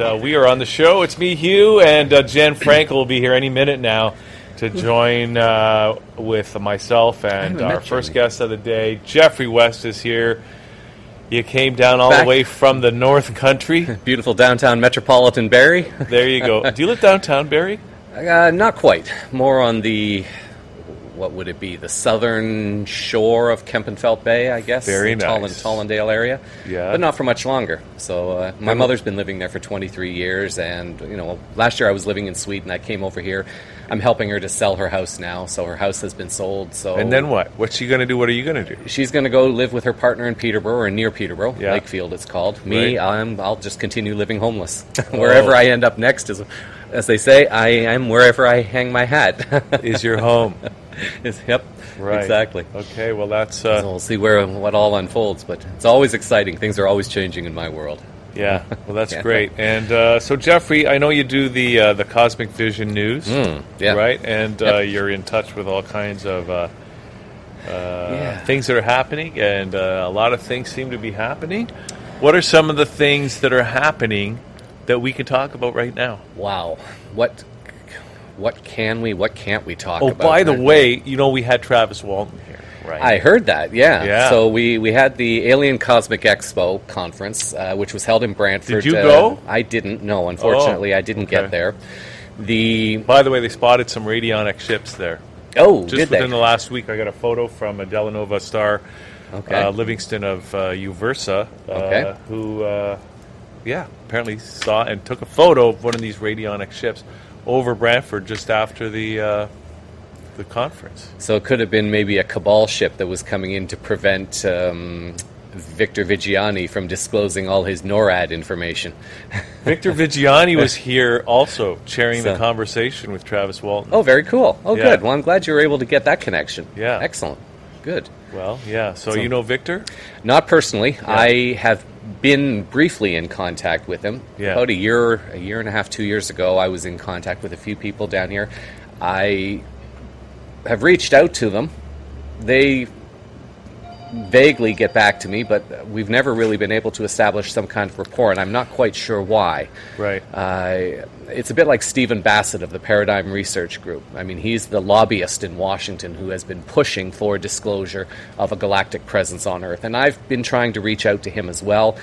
Uh, we are on the show. It's me, Hugh, and uh, Jen Frankel will be here any minute now to join uh, with myself and our first guest of the day. Jeffrey West is here. You came down all Back. the way from the North Country. Beautiful downtown metropolitan Barrie. There you go. Do you live downtown, Barrie? Uh, not quite. More on the what would it be? The southern shore of Kempenfelt Bay, I guess. Very the Tolland-. Tollendale area. Yeah. But not for much longer. So uh, my mother's been living there for 23 years, and you know, last year I was living in Sweden. I came over here. I'm helping her to sell her house now, so her house has been sold. So And then what? What's she going to do? What are you going to do? She's going to go live with her partner in Peterborough or near Peterborough, Yeah. Lakefield it's called. Me, Right. I'm, I'll just continue living homeless. wherever Oh. I end up next is, as they say, I am wherever I hang my hat. Is your home? Is- yep, Right. exactly. Okay, well, that's. So Uh, we'll see where what all unfolds, but it's always exciting. Things are always changing in my world. yeah, well, that's Yeah. great. And uh, so, Jeffrey, I know you do the uh, the Cosmic Vision News, Mm, yeah. right? And uh, Yep. you're in touch with all kinds of uh, uh, Yeah. things that are happening, and uh, a lot of things seem to be happening. What are some of the things that are happening that we can talk about right now? Wow, what what can we, what can't we talk Oh, about? by the way, you know we had Travis Walton here, right? I heard that, yeah. Yeah. So we, we had the Alien Cosmic Expo conference, uh, which was held in Brantford. Did you uh, go? I didn't. No, unfortunately, Oh, I didn't okay. get there. The By the way, they spotted some radionic ships there. oh, Just did within they? the last week, I got a photo from a Delanova star, Okay. uh, Livingston of uh, Uversa, uh, Okay. who, uh, yeah, apparently saw and took a photo of one of these radionic ships over Brantford just after the uh, the conference. so it could have been maybe a cabal ship that was coming in to prevent um, Victor Viggiani from disclosing all his NORAD information. Victor Viggiani was here also, chairing the conversation with Travis Walton. Oh, very cool. Oh, Yeah. good. Well, I'm glad you were able to get that connection. Yeah. Excellent. Good. Well, yeah. So, So- you know Victor? Not personally. I have been briefly in contact with him. Yeah. About a year, a year and a half, two years ago, I was in contact with a few people down here. I have reached out to them. They vaguely get back to me, but we've never really been able to establish some kind of rapport, and I'm not quite sure why. Right. Uh, it's a bit like Stephen Bassett of the Paradigm Research Group. I mean, he's the lobbyist in Washington who has been pushing for disclosure of a galactic presence on Earth. And I've been trying to reach out to him as well,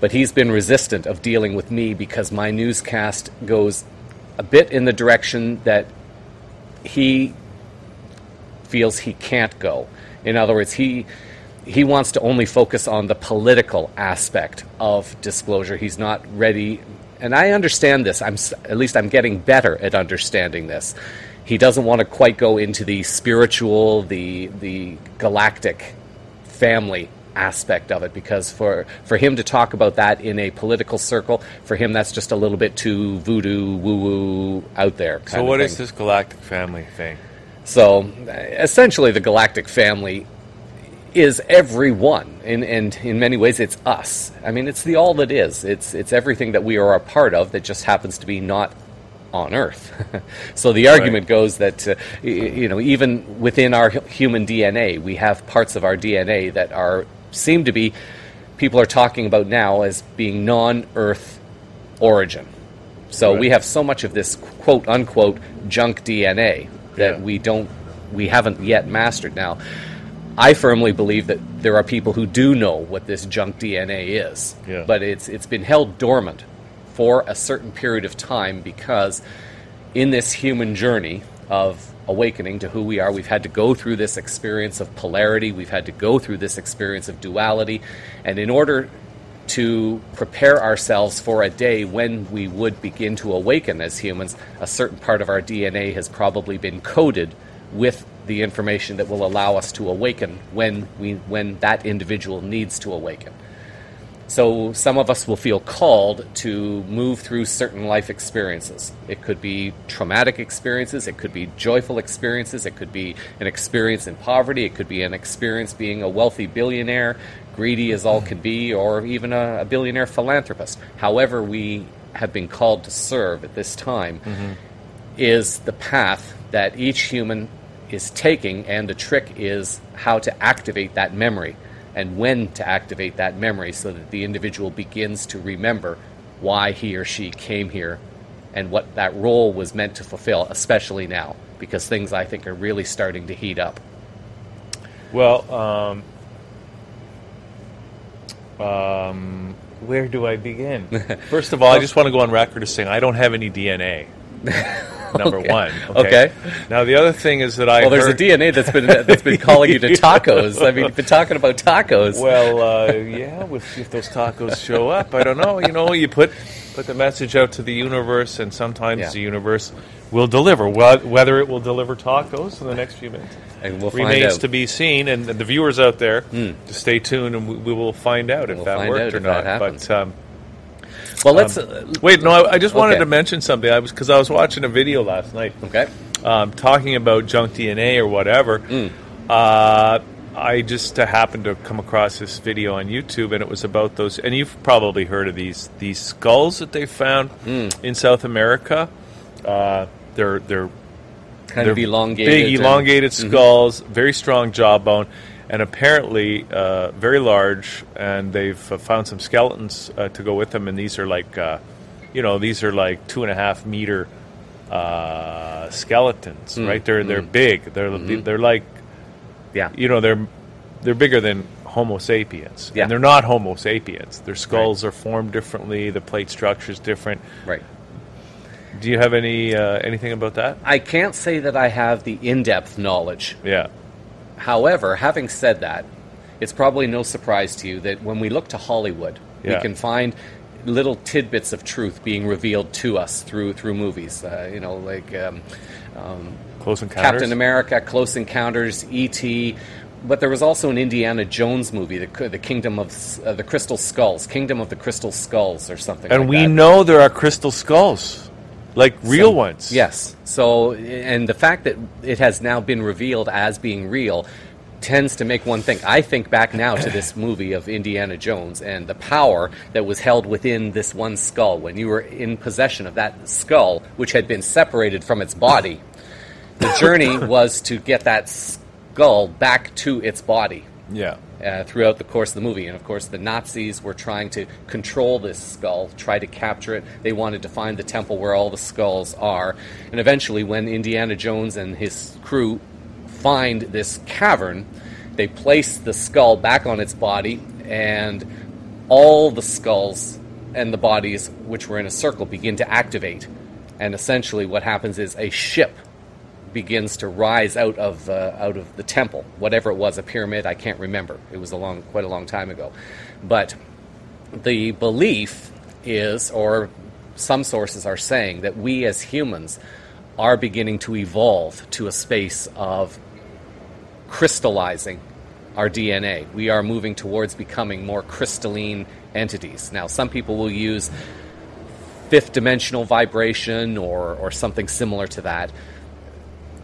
but he's been resistant of dealing with me because my newscast goes a bit in the direction that he feels he can't go. In other words, he he wants to only focus on the political aspect of disclosure. He's not ready, and I understand this. I'm at least I'm getting better at understanding this. He doesn't want to quite go into the spiritual, the the galactic family aspect of it because for for him to talk about that in a political circle, for him that's just a little bit too voodoo woo woo out there. So, thing. is this galactic family thing? So, essentially, the galactic family is everyone, and, and in many ways, it's us. I mean, it's the all that is. It's it's everything that we are a part of that just happens to be not on Earth. so the argument goes that uh, y- you know even within our human DNA, we have parts of our DNA that are seem to be people are talking about now as being non-Earth origin. So Right. we have so much of this quote unquote junk DNA that Yeah. we don't we haven't yet mastered now. I firmly believe that there are people who do know what this junk DNA is, Yeah. but it's it's been held dormant for a certain period of time because in this human journey of awakening to who we are, we've had to go through this experience of polarity, we've had to go through this experience of duality, and in order to prepare ourselves for a day when we would begin to awaken as humans, a certain part of our DNA has probably been coded with the information that will allow us to awaken when we when that individual needs to awaken. So some of us will feel called to move through certain life experiences. It could be traumatic experiences, it could be joyful experiences, it could be an experience in poverty, it could be an experience being a wealthy billionaire, greedy as all could be, or even a, a billionaire philanthropist. However, we have been called to serve at this time mm-hmm. is the path that each human is taking, and the trick is how to activate that memory and when to activate that memory so that the individual begins to remember why he or she came here and what that role was meant to fulfill, especially now, because things I think are really starting to heat up. Well, um, um, where do I begin? First of all, I just want to go on record as saying I don't have any DNA. number okay. one. Okay? okay? Now the other thing is that I well, there's a DNA that's been that's been calling you to tacos. I mean, you've been talking about tacos. Well, uh, yeah, with, if those tacos show up, I don't know. You know, you put put the message out to the universe, and sometimes yeah. the universe will deliver. Whether it will deliver tacos in the next few minutes we'll remains to be seen. And the viewers out there, mm. to stay tuned, and we, we will find out if we'll that worked or not. But um, well, let's um, uh, wait. No, I, I just wanted okay. to mention something. I was because I was watching a video last night. Okay. Um, talking about junk DNA or whatever. Mm. Uh, I just uh, happened to come across this video on YouTube, and it was about those. And you've probably heard of these these skulls that they found mm. in South America. Uh, they're they're kind they're of elongated, big elongated and, mm-hmm. skulls, mm-hmm. very strong jawbone and apparently uh, very large. And they've uh, found some skeletons uh, to go with them, and these are like, uh, you know, these are like two and a half meter uh, skeletons, mm. right? They're they're mm. big. They're mm-hmm. they're like, yeah, you know, they're they're bigger than Homo sapiens, yeah. and they're not Homo sapiens. Their skulls right. are formed differently. The plate structure is different. Right. Do you have any uh, anything about that? I can't say that I have the in-depth knowledge. Yeah. However, having said that, it's probably no surprise to you that when we look to Hollywood, yeah. we can find little tidbits of truth being revealed to us through through movies. Uh, you know, like um, um, Close Encounters, Captain America, Close Encounters, E.T. But there was also an Indiana Jones movie, the, the Kingdom of uh, the Crystal Skulls, Kingdom of the Crystal Skulls, or something. Like that. And like we that. know there are crystal skulls, like real so, ones. Yes. So, and the fact that it has now been revealed as being real tends to make one think. I think back now to this movie of Indiana Jones and the power that was held within this one skull. When you were in possession of that skull, which had been separated from its body, the journey was to get that skull back to its body. Yeah. Uh, throughout the course of the movie. And of course, the Nazis were trying to control this skull, try to capture it. They wanted to find the temple where all the skulls are. And eventually, when Indiana Jones and his crew find this cavern, they place the skull back on its body, and all the skulls and the bodies, which were in a circle, begin to activate. And essentially, what happens is a ship begins to rise out of uh, out of the temple, whatever it was, a pyramid. I can't remember. It was a long, quite a long time ago. But the belief is, or some sources are saying, that we as humans are beginning to evolve to a space of crystallizing our DNA. We are moving towards becoming more crystalline entities. Now, some people will use fifth dimensional vibration or, or something similar to that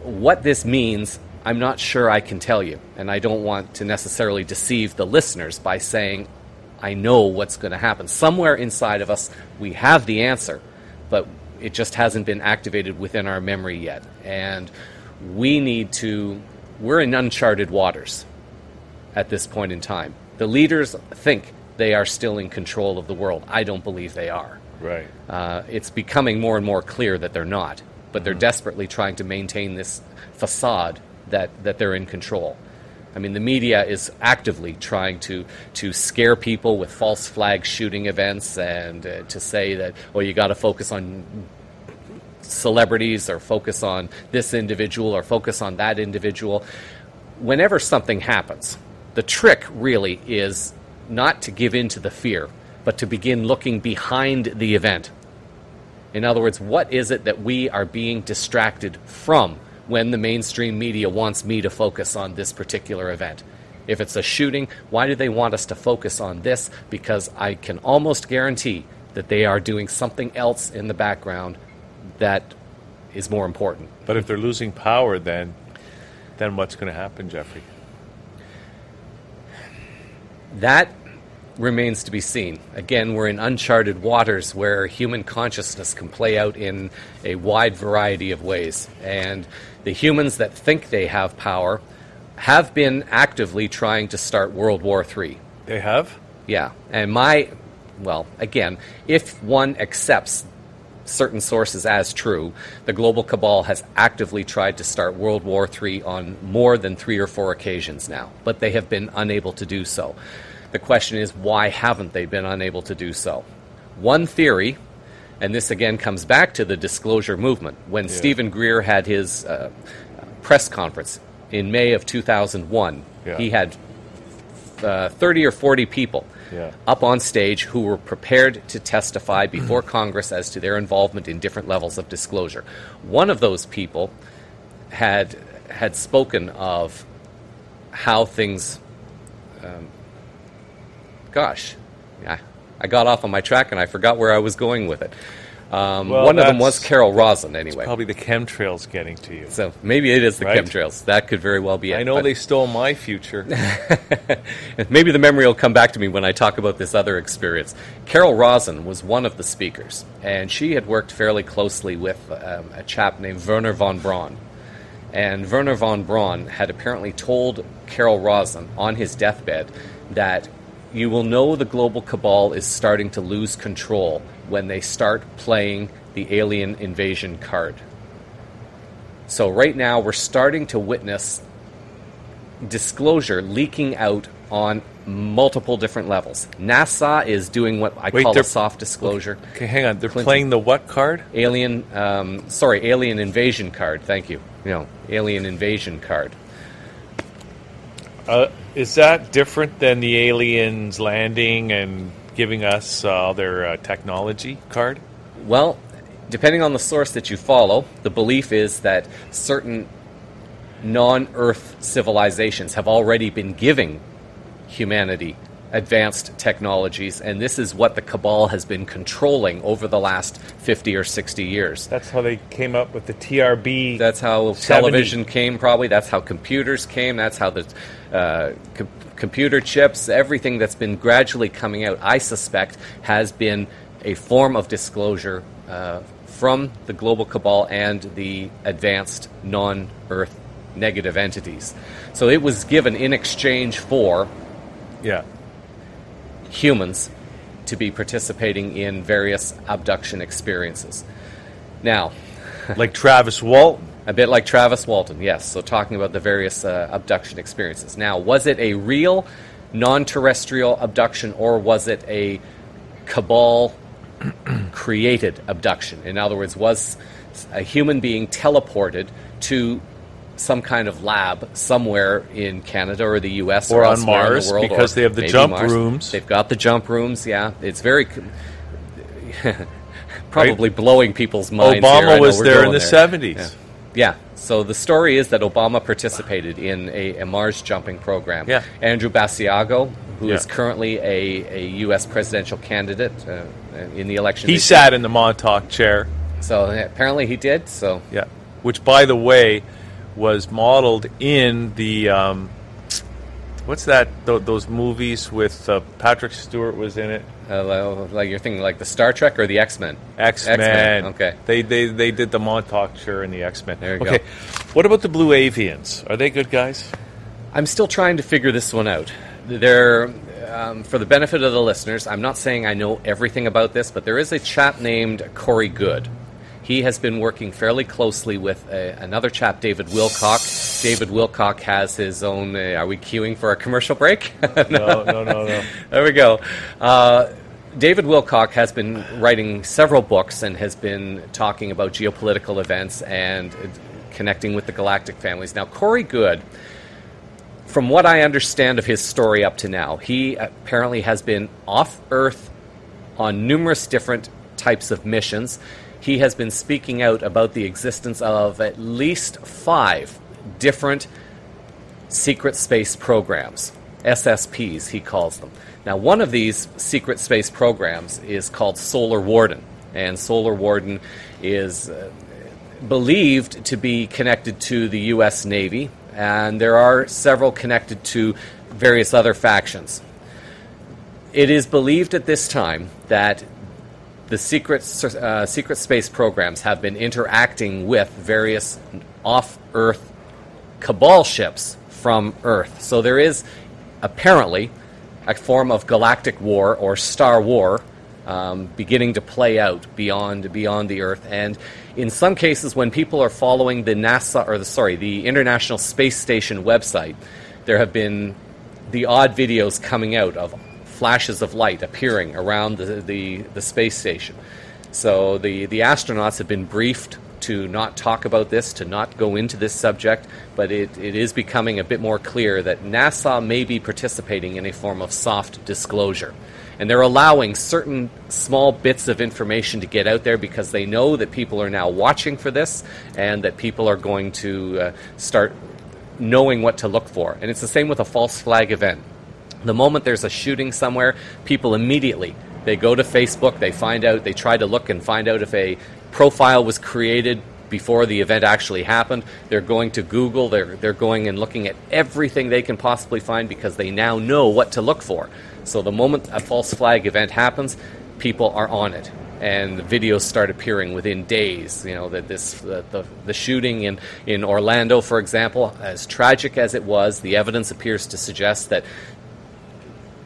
what this means, I'm not sure I can tell you. And I don't want to necessarily deceive the listeners by saying, I know what's going to happen. Somewhere inside of us, we have the answer, but it just hasn't been activated within our memory yet. And we need to, we're in uncharted waters at this point in time. The leaders think they are still in control of the world. I don't believe they are. Right. Uh, it's becoming more and more clear that they're not but they're desperately trying to maintain this facade that, that they're in control. I mean, the media is actively trying to, to scare people with false flag shooting events and uh, to say that, well, you got to focus on celebrities or focus on this individual or focus on that individual. Whenever something happens, the trick really is not to give in to the fear, but to begin looking behind the event in other words, what is it that we are being distracted from when the mainstream media wants me to focus on this particular event? If it's a shooting, why do they want us to focus on this? Because I can almost guarantee that they are doing something else in the background that is more important. But if they're losing power, then then what's going to happen, Jeffrey? That remains to be seen. Again, we're in uncharted waters where human consciousness can play out in a wide variety of ways. And the humans that think they have power have been actively trying to start World War III. They have? Yeah. And my, well, again, if one accepts certain sources as true, the global cabal has actively tried to start World War III on more than three or four occasions now, but they have been unable to do so. The question is, why haven't they been unable to do so? One theory, and this again comes back to the disclosure movement, when yeah. Steven Greer had his uh, press conference in May of 2001, yeah. he had uh, 30 or 40 people yeah. up on stage who were prepared to testify before Congress as to their involvement in different levels of disclosure. One of those people had had spoken of how things um, gosh, yeah, I got off on my track and I forgot where I was going with it. Um, well, one of them was Carol Rosin, anyway. Probably the chemtrails getting to you. So maybe it is the right? chemtrails. That could very well be it. I know they stole my future. maybe the memory will come back to me when I talk about this other experience. Carol Rosin was one of the speakers, and she had worked fairly closely with um, a chap named Wernher von Braun. And Wernher von Braun had apparently told Carol Rosin on his deathbed that you will know the global cabal is starting to lose control when they start playing the alien invasion card. So, right now, we're starting to witness disclosure leaking out on multiple different levels. NASA is doing what I Wait, call a soft disclosure. Okay, hang on. They're Clinton, playing the what card? Alien, um, sorry, alien invasion card. Thank you. You know, alien invasion card. Uh, is that different than the aliens landing and giving us uh, their uh, technology card? Well, depending on the source that you follow, the belief is that certain non Earth civilizations have already been giving humanity advanced technologies, and this is what the cabal has been controlling over the last 50 or 60 years. That's how they came up with the TRB. That's how 70. television came, probably. That's how computers came. That's how the uh, co- computer chips, everything that's been gradually coming out, I suspect, has been a form of disclosure uh, from the global cabal and the advanced non Earth negative entities. So it was given in exchange for. Yeah humans to be participating in various abduction experiences. Now, like Travis Walton. A bit like Travis Walton, yes. So, talking about the various uh, abduction experiences. Now, was it a real non terrestrial abduction or was it a cabal created abduction? In other words, was a human being teleported to some kind of lab somewhere in Canada or the U.S. or, or on Mars the world, because they have the jump Mars. rooms. They've got the jump rooms. Yeah, it's very probably right. blowing people's minds. Obama was there in the seventies. Yeah. yeah. So the story is that Obama participated in a, a Mars jumping program. Yeah. Andrew Basiago, who yeah. is currently a, a U.S. presidential candidate uh, in the election. He sat year. in the Montauk chair. So apparently he did. So yeah. Which, by the way, was modeled in the um, what's that? Th- those movies with uh, Patrick Stewart was in it. Uh, like you're thinking, like the Star Trek or the X Men? X Men. Okay. They they they did the Montauk chair in the X Men. There you okay. go. What about the Blue Avians? Are they good guys? I'm still trying to figure this one out. They're um, for the benefit of the listeners. I'm not saying I know everything about this, but there is a chap named Corey Goode he has been working fairly closely with a, uh, another chap, David Wilcock. David Wilcock has his own. Uh, are we queuing for a commercial break? no, no, no, no. there we go. Uh, David Wilcock has been writing several books and has been talking about geopolitical events and connecting with the galactic families. Now, Corey Goode, from what I understand of his story up to now, he apparently has been off Earth on numerous different types of missions he has been speaking out about the existence of at least five different secret space programs, SSPs, he calls them. Now, one of these secret space programs is called Solar Warden, and Solar Warden is uh, believed to be connected to the U.S. Navy, and there are several connected to various other factions. It is believed at this time that the secret, uh, secret space programs have been interacting with various off Earth cabal ships from Earth. So there is apparently a form of galactic war or star war um, beginning to play out beyond beyond the Earth. And in some cases, when people are following the NASA or the sorry the International Space Station website, there have been the odd videos coming out of flashes of light appearing around the, the, the space station. So the, the astronauts have been briefed to not talk about this, to not go into this subject, but it, it is becoming a bit more clear that NASA may be participating in a form of soft disclosure. And they're allowing certain small bits of information to get out there because they know that people are now watching for this and that people are going to uh, start knowing what to look for. And it's the same with a false flag event. The moment there's a shooting somewhere, people immediately they go to Facebook, they find out, they try to look and find out if a profile was created before the event actually happened. They're going to Google, they're, they're going and looking at everything they can possibly find because they now know what to look for. So the moment a false flag event happens, people are on it. And the videos start appearing within days. You know that this the, the, the shooting in, in Orlando, for example, as tragic as it was, the evidence appears to suggest that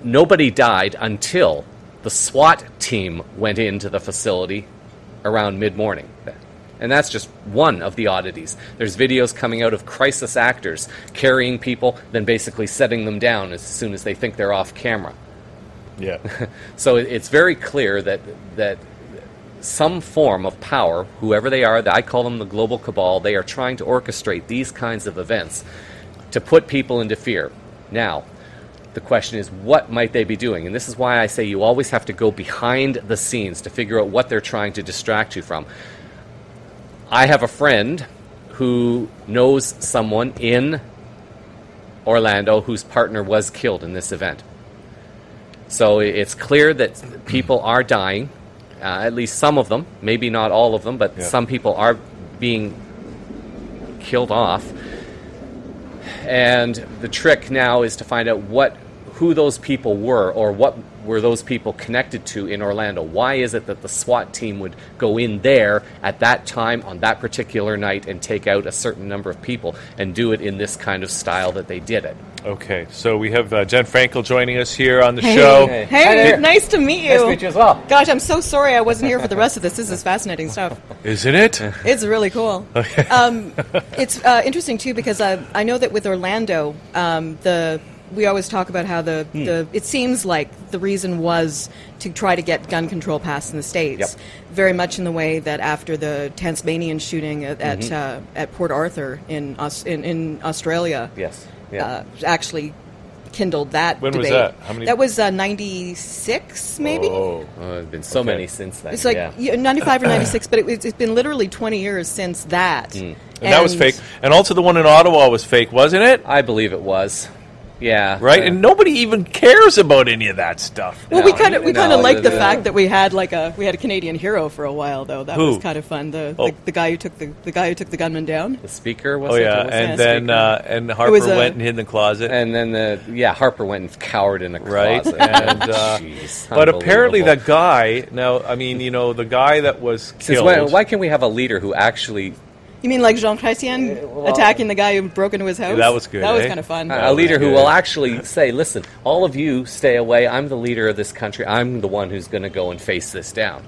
nobody died until the SWAT team went into the facility around mid morning. And that's just one of the oddities. There's videos coming out of crisis actors carrying people, then basically setting them down as soon as they think they're off camera. Yeah. so it's very clear that that some form of power, whoever they are, I call them the global cabal, they are trying to orchestrate these kinds of events to put people into fear. Now, the question is, what might they be doing? And this is why I say you always have to go behind the scenes to figure out what they're trying to distract you from. I have a friend who knows someone in Orlando whose partner was killed in this event. So it's clear that people are dying, uh, at least some of them, maybe not all of them, but some people are being killed off. And the trick now is to find out what who those people were or what were those people connected to in Orlando? Why is it that the SWAT team would go in there at that time on that particular night and take out a certain number of people and do it in this kind of style that they did it? Okay, so we have uh, Jen Frankel joining us here on the hey. show. Hey, hey nice to meet you. Nice to meet you as well. Gosh, I'm so sorry I wasn't here for the rest of this. This is fascinating stuff. Isn't it? It's really cool. Okay. Um, it's uh, interesting too because uh, I know that with Orlando, um, the we always talk about how the, hmm. the it seems like the reason was to try to get gun control passed in the states. Yep. Very much in the way that after the Tasmanian shooting at mm-hmm. at, uh, at, Port Arthur in, in, in Australia. Yes. Yeah. Uh, actually kindled that when debate. was that? How many? That was uh, 96, maybe? Oh, oh there's been so okay. many since then. It's like yeah. 95 or 96, but it, has been literally 20 years since that. Mm. And, and, that was fake. And also the one in Ottawa was fake, wasn't it? I believe it was. Yeah, right. And nobody even cares about any of that stuff. Well, no, we kind of we kind of no, like the fact that we had like a we had a Canadian hero for a while though. That who? was kind of fun. The, oh. the, the guy who took the the guy who took the gunman down. The speaker was. Oh yeah, it? and then uh, and Harper a, went and hid in the closet. And then the yeah Harper went and cowered in a right. closet. and uh, Jeez, but apparently that guy now I mean you know the guy that was killed. When, why can't we have a leader who actually you mean like Jean Chrétien uh, well, attacking the guy who broke into his house? that was good. That eh? was kind of fun. a leader who will actually say, "Listen, all of you stay away. I'm the leader of this country. I'm the one who's going to go and face this down."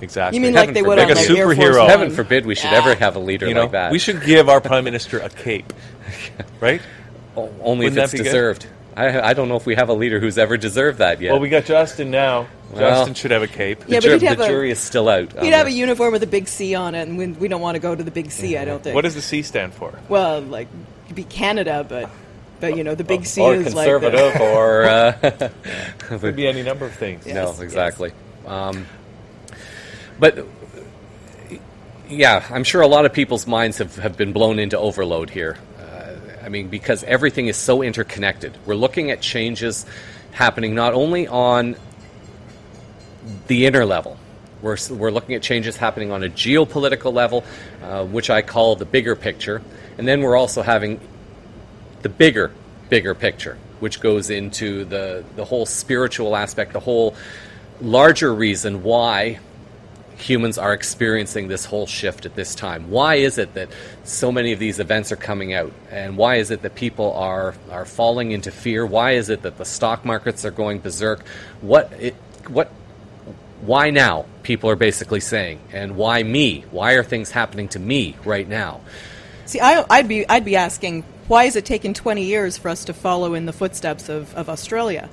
Exactly. You mean Heaven like they would like on a superhero? Heaven forbid we should yeah. ever have a leader you know, like that. We should give our prime minister a cape, right? only Wouldn't if it's deserved. Good? I, I don't know if we have a leader who's ever deserved that yet. Well, we got Justin now. Well, Justin should have a cape. Yeah, the, but ju- have the a, jury is still out. He'd have a uniform with a big C on it, and we, we don't want to go to the big C. I don't think. What does the C stand for? Well, like be Canada, but but you know the big C or is conservative like the, or uh, could be any number of things. Yes, no, exactly. Yes. Um, but yeah, I'm sure a lot of people's minds have, have been blown into overload here. Uh, I mean, because everything is so interconnected. We're looking at changes happening not only on the inner level, we're, we're looking at changes happening on a geopolitical level, uh, which I call the bigger picture. And then we're also having the bigger, bigger picture, which goes into the, the whole spiritual aspect, the whole larger reason why humans are experiencing this whole shift at this time. Why is it that so many of these events are coming out? And why is it that people are, are falling into fear? Why is it that the stock markets are going berserk? What, it, what, why now? People are basically saying, and why me? Why are things happening to me right now? See, I, I'd be I'd be asking why is it taking 20 years for us to follow in the footsteps of, of Australia?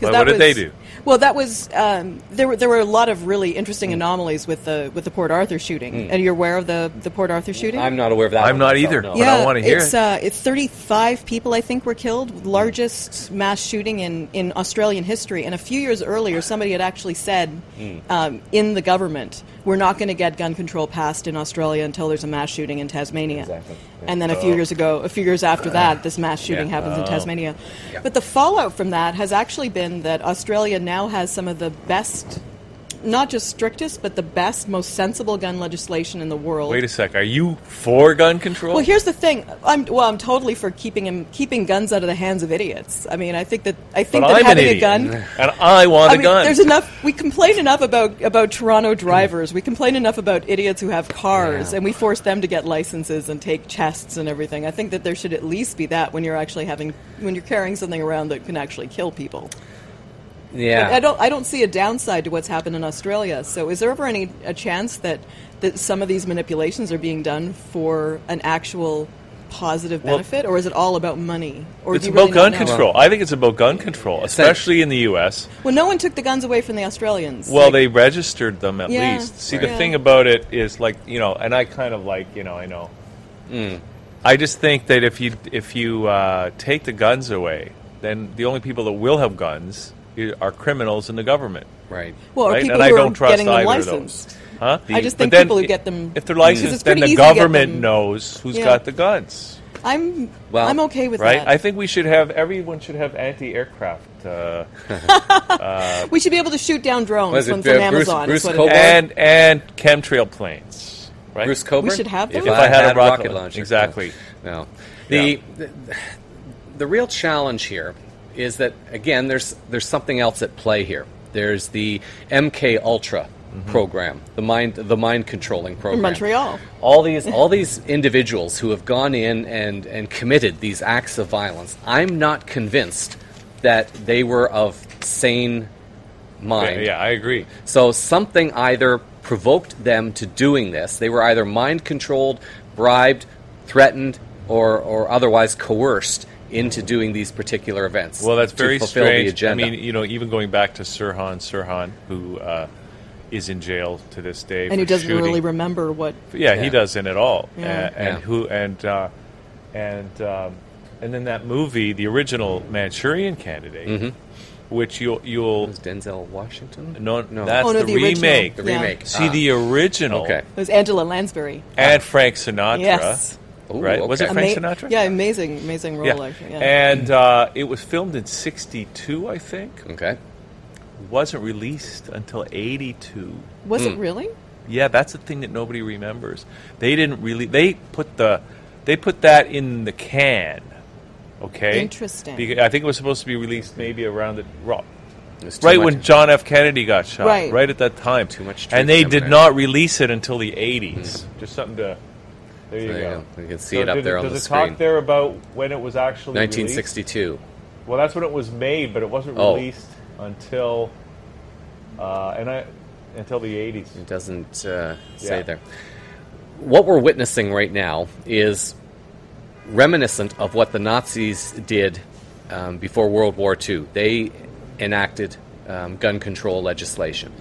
Well, what did was, they do? Well, that was um, there. Were there were a lot of really interesting anomalies with the with the Port Arthur shooting. Mm. And you're aware of the the Port Arthur shooting? I'm not aware of that. I'm not either. no. But I wanna hear it's, it. Uh, it's 35 people, I think, were killed. Largest mass shooting in, in Australian history. And a few years earlier, somebody had actually said Hmm. um, in the government, we're not going to get gun control passed in Australia until there's a mass shooting in Tasmania. Exactly. And then a few years ago, a few years after that, this mass shooting Yeah. happens in Tasmania. Yeah. But the fallout from that has actually been that Australia now has some of the best. Not just strictest, but the best, most sensible gun legislation in the world. Wait a sec. Are you for gun control? Well, here's the thing. I'm well. I'm totally for keeping him keeping guns out of the hands of idiots. I mean, I think that I think but that I'm having a gun. and I want I a mean, gun. there's enough. We complain enough about about Toronto drivers. We complain enough about idiots who have cars, Yeah. and we force them to get licenses and take tests and everything. I think that there should at least be that when you're actually having when you're carrying something around that can actually kill people. Yeah. I don't. I don't see a downside to what's happened in Australia. So, is there ever any a chance that that some of these manipulations are being done for an actual positive Well- benefit, or is it all about money? Or it's about really gun know? control. I think it's about gun control, especially in the U.S. Well, no one took the guns away from the Australians. Well, Like, they registered them at Yeah, least. See, right. the thing about it is, like, you know, and I kind of like, you know, I know. Hmm. I just think that if you if you uh, take the guns away, then the only people that will have guns i- are criminals in the government. right. well, right? people and I don't are trust getting them either of licensed. those. Huh? I just think people who get them if they're licensed, it's then pretty the easy to get government knows who's Yeah. got the guns, I'm Well, I'm okay with that. right? that. I think we should have everyone should have anti-aircraft. Uh, we should be able to shoot down drones Was it, from, uh, from Bruce- Amazon. Bruce is what it Cockburn? and and chemtrail planes, right? Bruce Cockburn. We should have If those? If I had a rocket rocket launcher. launcher, Exactly. No. The, the the real challenge here is that again, there's there's something else at play here. There's the MK Ultra Mm-hmm. program, the mind the mind controlling program. in Montreal. all these all these individuals who have gone in and and committed these acts of violence i'm not convinced that they were of sane Yeah, mind yeah, I agree. so something either provoked them to doing this they were either mind controlled bribed threatened or or otherwise coerced into doing these particular events Well, that's very fulfill strange. the agenda I mean, you know, even going back to Sirhan Sirhan, who uh, is in jail to this day, And for who doesn't shooting. really remember what. Yeah, Yeah. he doesn't at all. Yeah. Uh, and Yeah. who and uh, and um, and then that movie, the original Manchurian Candidate, Mm-hmm. which you'll you'll was denzel washington no, No. that's Oh, no, the, the remake. the Yeah. remake See Ah. the original, okay It was Angela Lansbury. and Frank Sinatra. Yes. Ooh, Right? Was it okay. Frank Ama- Sinatra? Yeah, amazing, amazing role. Yeah. Actually, yeah. And uh, it was filmed in '62, I think. okay Wasn't released until '82. was Hmm. it really? Yeah, that's the thing that nobody remembers. They didn't really. They put the, they put that in the can. Okay. Interesting. Because I think it was supposed to be released maybe around the ro- There's too right when John F. Kennedy got shot. Right. right at that time. Too much And they did out. not release it until the '80s. Just something to. There you There you go. go. You can see So it up did there on does the it screen. talk there about when it was actually released? 1962 Well, that's when it was made, but it wasn't Oh. released until, uh, and I, until the '80s. It doesn't uh, say Yeah. there. What we're witnessing right now is reminiscent of what the Nazis did um, before World War II. They enacted um, gun control legislation.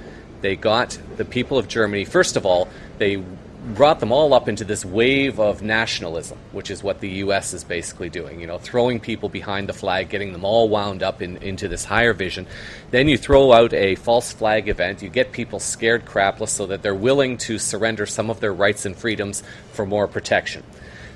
They got the people of Germany, first of all, they brought them all up into this wave of nationalism, which is what the U.S. is basically doing. You know, throwing people behind the flag, getting them all wound up in, into this higher vision. Then you throw out a false flag event. You get people scared crapless so that they're willing to surrender some of their rights and freedoms for more protection.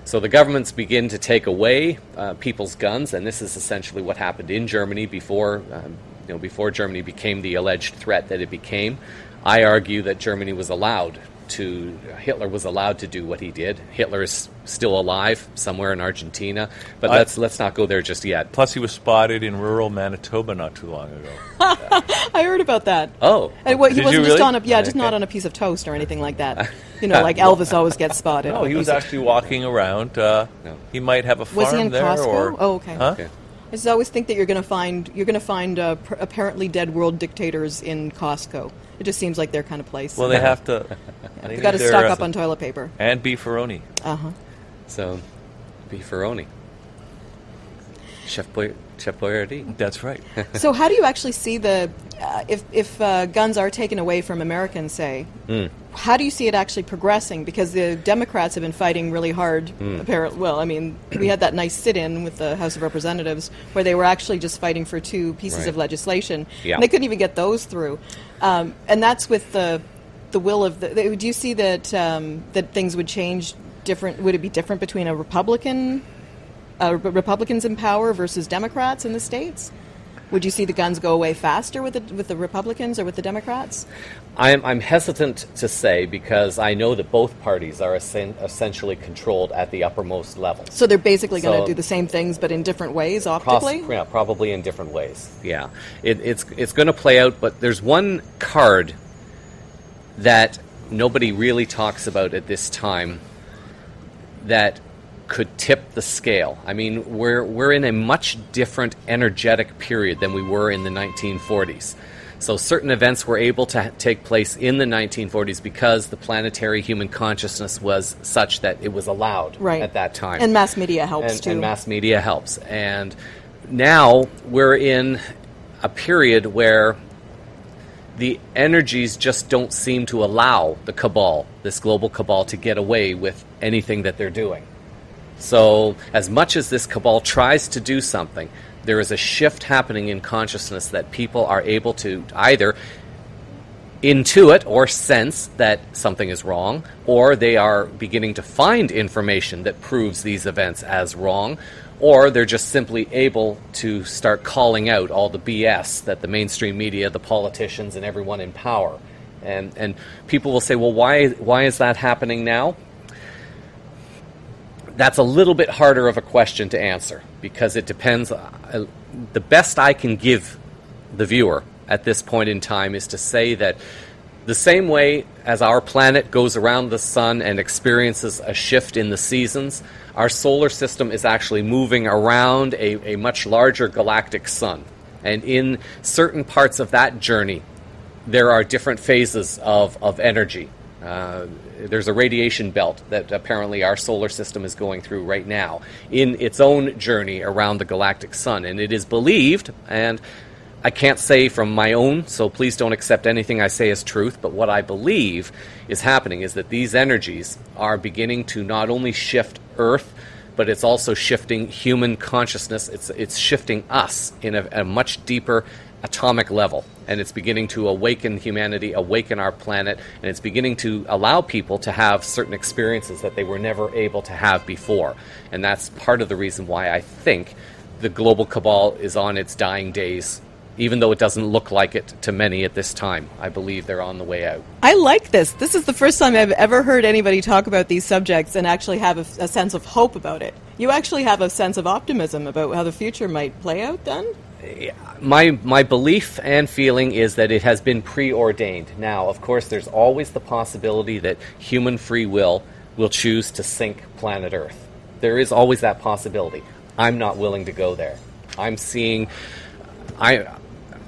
So the governments begin to take away uh, people's guns, and this is essentially what happened in Germany before, um, you know, before Germany became the alleged threat that it became. I argue that Germany was allowed to Hitler was allowed to do what he did. Hitler is still alive somewhere in Argentina, but let's let's not go there just yet. Plus, he was spotted in rural Manitoba not too long ago. I heard about that. Oh, and, well, he Did wasn't you just really? on a yeah, just Okay. not on a piece of toast or anything like that. You know, like Elvis always gets spotted. No, he was piece of- actually walking around. Uh, No. He might have a farm Was he in there, Costco? or Oh, okay. Huh? Okay. I just always think that you're going to find you're going to find uh, pr- apparently dead world dictators in Costco. It just seems like their kind of place. Well, they have to. they They've got to stock uh, up on toilet paper. and beefaroni. Uh huh. So, beefaroni. Chef Boy, Chef Boyardee. That's right. so how do you actually see the uh, if if uh, guns are taken away from Americans, say? How do you see it actually progressing? Because the Democrats have been fighting really hard. Apparently, well, I mean, we had that nice sit-in with the House of Representatives where they were actually just fighting for two pieces Right. of legislation, Yeah. and they couldn't even get those through. Um, and that's with the the will of the. Do you see that um, that things would change? Different? Would it be different between a Republican uh, Republicans in power versus Democrats in the states? Would you see the guns go away faster with the with the Republicans or with the Democrats? I'm, I'm hesitant to say because I know that both parties are essen- essentially controlled at the uppermost level. So they're basically going to do the same things, but in different ways, Pros- optically. yeah, probably in different ways. Yeah, it, it's it's going to play out, but there's one card that nobody really talks about at this time that could tip the scale. I mean, we're we're in a much different energetic period than we were in the 1940s. So certain events were able to take place in the 1940s because the planetary human consciousness was such that it was allowed Right. at that time And mass media helps and, too. and mass media helps. And now we're in a period where the energies just don't seem to allow the cabal, this global cabal, to get away with anything that they're doing. So, as much as this cabal tries to do something, there is a shift happening in consciousness that people are able to either intuit or sense that something is wrong, or they are beginning to find information that proves these events as wrong, or they're just simply able to start calling out all the BS that the mainstream media, the politicians, and everyone in power. And, and people will say, well, why, why is that happening now? That's a little bit harder of a question to answer because it depends. Uh, the best I can give the viewer at this point in time is to say that the same way as our planet goes around the sun and experiences a shift in the seasons, our solar system is actually moving around a, a much larger galactic sun. And in certain parts of that journey, there are different phases of, of energy. Uh, there's a radiation belt that apparently our solar system is going through right now in its own journey around the galactic sun. And it is believed, and I can't say from my own, so please don't accept anything I say as truth, but what I believe is happening is that these energies are beginning to not only shift Earth, but it's also shifting human consciousness. It's, it's shifting us in a, a much deeper atomic level. And it's beginning to awaken humanity, awaken our planet, and it's beginning to allow people to have certain experiences that they were never able to have before. And that's part of the reason why I think the global cabal is on its dying days, even though it doesn't look like it to many at this time. I believe they're on the way out. I like this. This is the first time I've ever heard anybody talk about these subjects and actually have a, a sense of hope about it. You actually have a sense of optimism about how the future might play out. Then my my belief and feeling is that it has been preordained. Now, of course, there's always the possibility that human free will will choose to sink planet Earth. There is always that possibility. I'm not willing to go there. I'm seeing I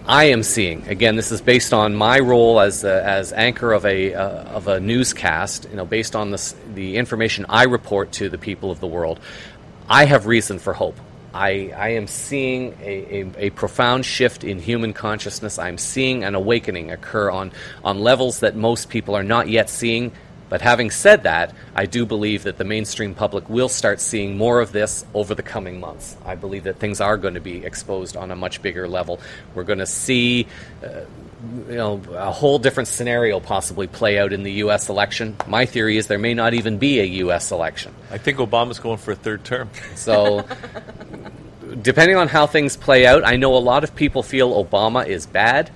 I am seeing again. This is based on my role as a, as anchor of a uh, of a newscast. You know, based on this the information I report to the people of the world. I have reason for hope. I, I am seeing a, a, a profound shift in human consciousness. I'm seeing an awakening occur on, on levels that most people are not yet seeing But having said that, I do believe that the mainstream public will start seeing more of this over the coming months. I believe that things are going to be exposed on a much bigger level. We're going to see. Uh, you know, a whole different scenario possibly play out in the U.S. election. My theory is there may not even be a U.S. election. I think Obama's going for a third term. So, depending on how things play out, I know a lot of people feel Obama is bad.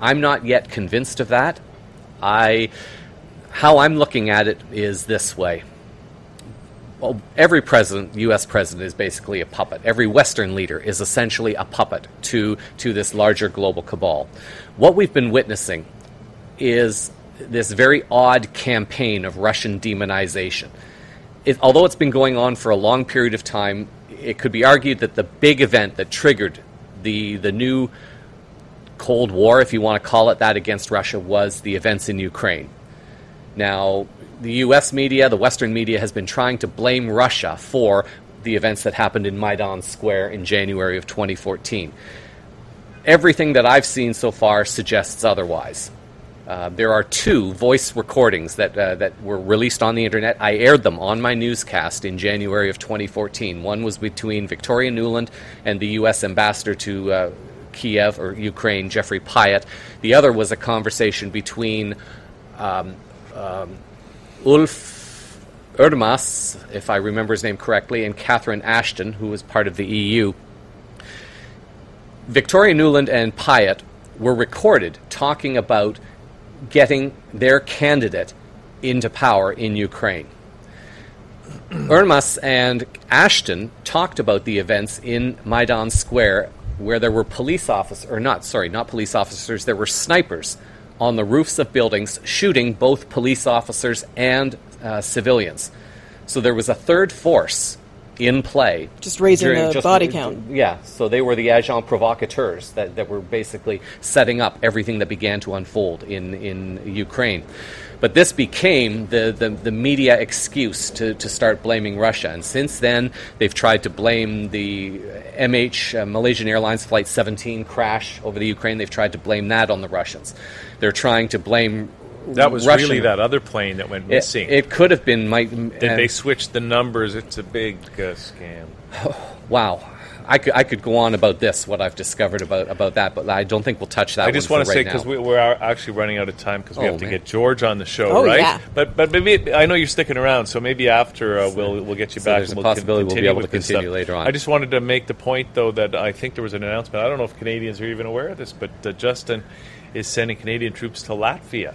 I'm not yet convinced of that. I how I'm looking at it is this way. Well, every president, U.S. president, is basically a puppet. Every Western leader is essentially a puppet to, to this larger global cabal. What we've been witnessing is this very odd campaign of Russian demonization. It, although it's been going on for a long period of time, it could be argued that the big event that triggered the, the new Cold War, if you want to call it that, against Russia was the events in Ukraine. Now, the US media, the Western media, has been trying to blame Russia for the events that happened in Maidan Square in January of 2014. Everything that I've seen so far suggests otherwise. Uh, there are two voice recordings that, uh, that were released on the internet. I aired them on my newscast in January of 2014. One was between Victoria Nuland and the U.S. ambassador to uh, Kiev or Ukraine, Jeffrey Pyatt. The other was a conversation between um, um, Ulf Erdmas, if I remember his name correctly, and Catherine Ashton, who was part of the EU. Victoria Nuland and Pyatt were recorded talking about getting their candidate into power in Ukraine. Erdemas and Ashton talked about the events in Maidan Square where there were police officers, or not, sorry, not police officers, there were snipers on the roofs of buildings shooting both police officers and uh, civilians. So there was a third force in play. Just raising the just, body count. Yeah, so they were the agents provocateurs that, that were basically setting up everything that began to unfold in, in Ukraine. But this became the, the, the, media excuse to, to start blaming Russia. And since then, they've tried to blame the MH, uh, Malaysian Airlines Flight 17 crash over the Ukraine. They've tried to blame that on the Russians. They're trying to blame that was Russian. really that other plane that went missing. It, it could have been. Mike. Did they switch the numbers? It's a big uh, scam. wow. I could, I could go on about this, what I've discovered about, about that, but I don't think we'll touch that. I just want to say because we, are actually running out of time because we oh, have to man. get George on the show, oh, right? Yeah. But but maybe I know you're sticking around, so maybe after uh, we'll we'll get you so back. There's and a we'll possibility con- we'll be able to continue stuff. later on. I just wanted to make the point though that I think there was an announcement. I don't know if Canadians are even aware of this, but uh, Justin is sending Canadian troops to Latvia.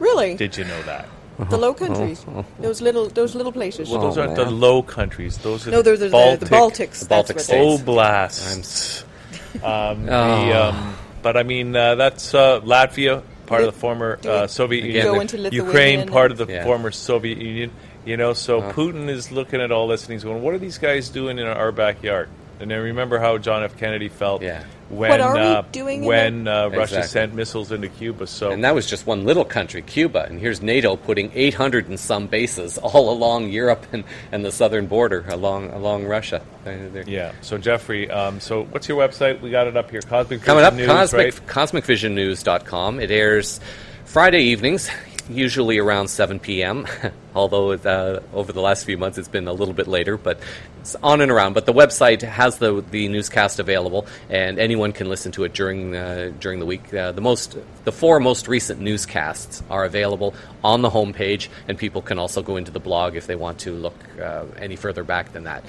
Really? Did you know that? The Low Countries, those little those little places. Well, those Oh, aren't the low countries. Those are no, those are Baltic, the, the Baltics. The Baltic that's what it is. states. Oblasts. Um, the, Oh. um, but I mean, uh, that's uh, Latvia, part of the former uh, Soviet Again, Union. Go Ukraine, part of the Yeah. former Soviet Union. You know, so Putin is looking at all this and he's going, "What are these guys doing in our backyard?" And I remember how John F. Kennedy felt Yeah. when What are we uh, doing when uh, Russia sent missiles into Cuba. So And that was just one little country, Cuba. And here's NATO putting 800 and some bases all along Europe and, and the southern border, along along Russia. They're- they're- yeah. So Jeffrey, um, so what's your website? We got it up here. Cosmic Coming up, Vision News, Cosmic, right? CosmicVisionNews.com. It airs Friday evenings, usually around 7 p.m., although uh, over the last few months it's been a little bit later, but it's on and around. But the website has the, the newscast available, and anyone can listen to it during, uh, during the week. Uh, the, most, the four most recent newscasts are available on the homepage, and people can also go into the blog if they want to look uh, any further back than that.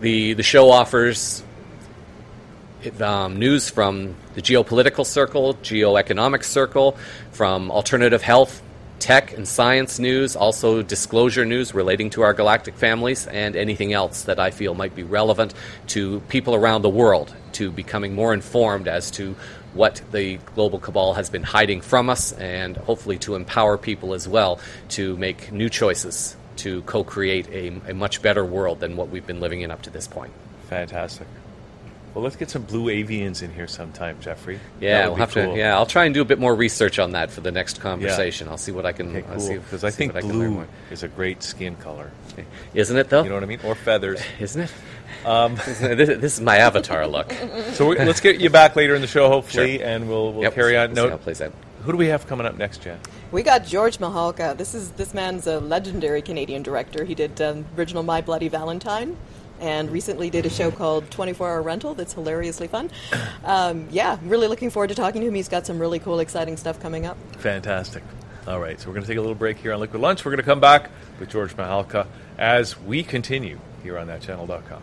The, the show offers um, news from the geopolitical circle, geoeconomic circle, from alternative health, tech, and science news, also disclosure news relating to our galactic families, and anything else that I feel might be relevant to people around the world to becoming more informed as to what the global cabal has been hiding from us, and hopefully to empower people as well to make new choices to co create a, a much better world than what we've been living in up to this point. Fantastic. Well, let's get some blue avians in here sometime, Jeffrey. Yeah, we'll have cool. to. Yeah, I'll try and do a bit more research on that for the next conversation. I'll see what I can. Okay, I'll cool. see- Because I think what can learn blue more. is a great skin color. isn't it though? You know what I mean? Or feathers. Isn't it? Um, this, this is my avatar look. So we, let's get you back later in the show, hopefully, Sure. and we'll we'll Yep, carry on. we'll see how No, plays out. who do we have coming up next, Jen? We got George Mihalka. This is this man's a legendary Canadian director. He did um, original My Bloody Valentine, and recently did a show called 24 Hour Rental that's hilariously fun. Um, yeah, really looking forward to talking to him. He's got some really cool, exciting stuff coming up. Fantastic. All right, so we're going to take a little break here on Liquid Lunch. We're going to come back with George Mihalka as we continue here on thatchannel.com.